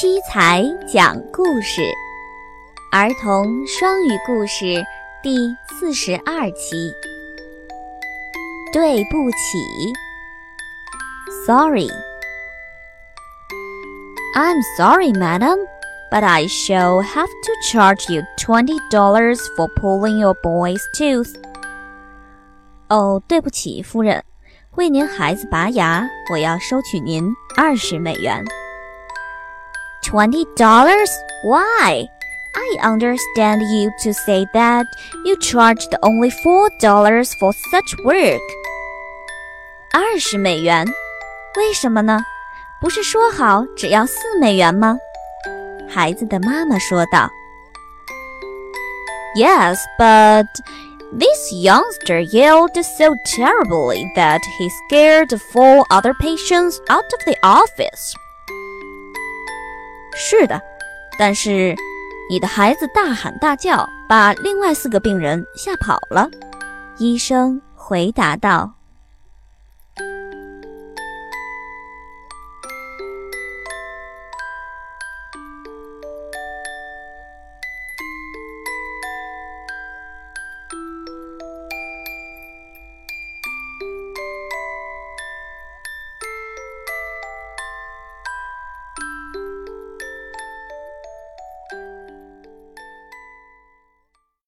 七彩讲故事，儿童双语故事第四十二期。对不起，Sorry。I'm sorry, madam, but I shall have to charge you twenty dollars for pulling your boy's tooth. 哦，对不起，夫人，为您孩子拔牙，我要收取您二十美元。Twenty dollars? Why? I understand you to say that you charged only four dollars for such work. 二十美元，为什么呢？不是说好只要四美元吗？孩子的妈妈说道。Yes, but this youngster yelled so terribly that he scared four other patients out of the office. 是的，但是你的孩子大喊大叫，把另外四个病人吓跑了。医生回答道。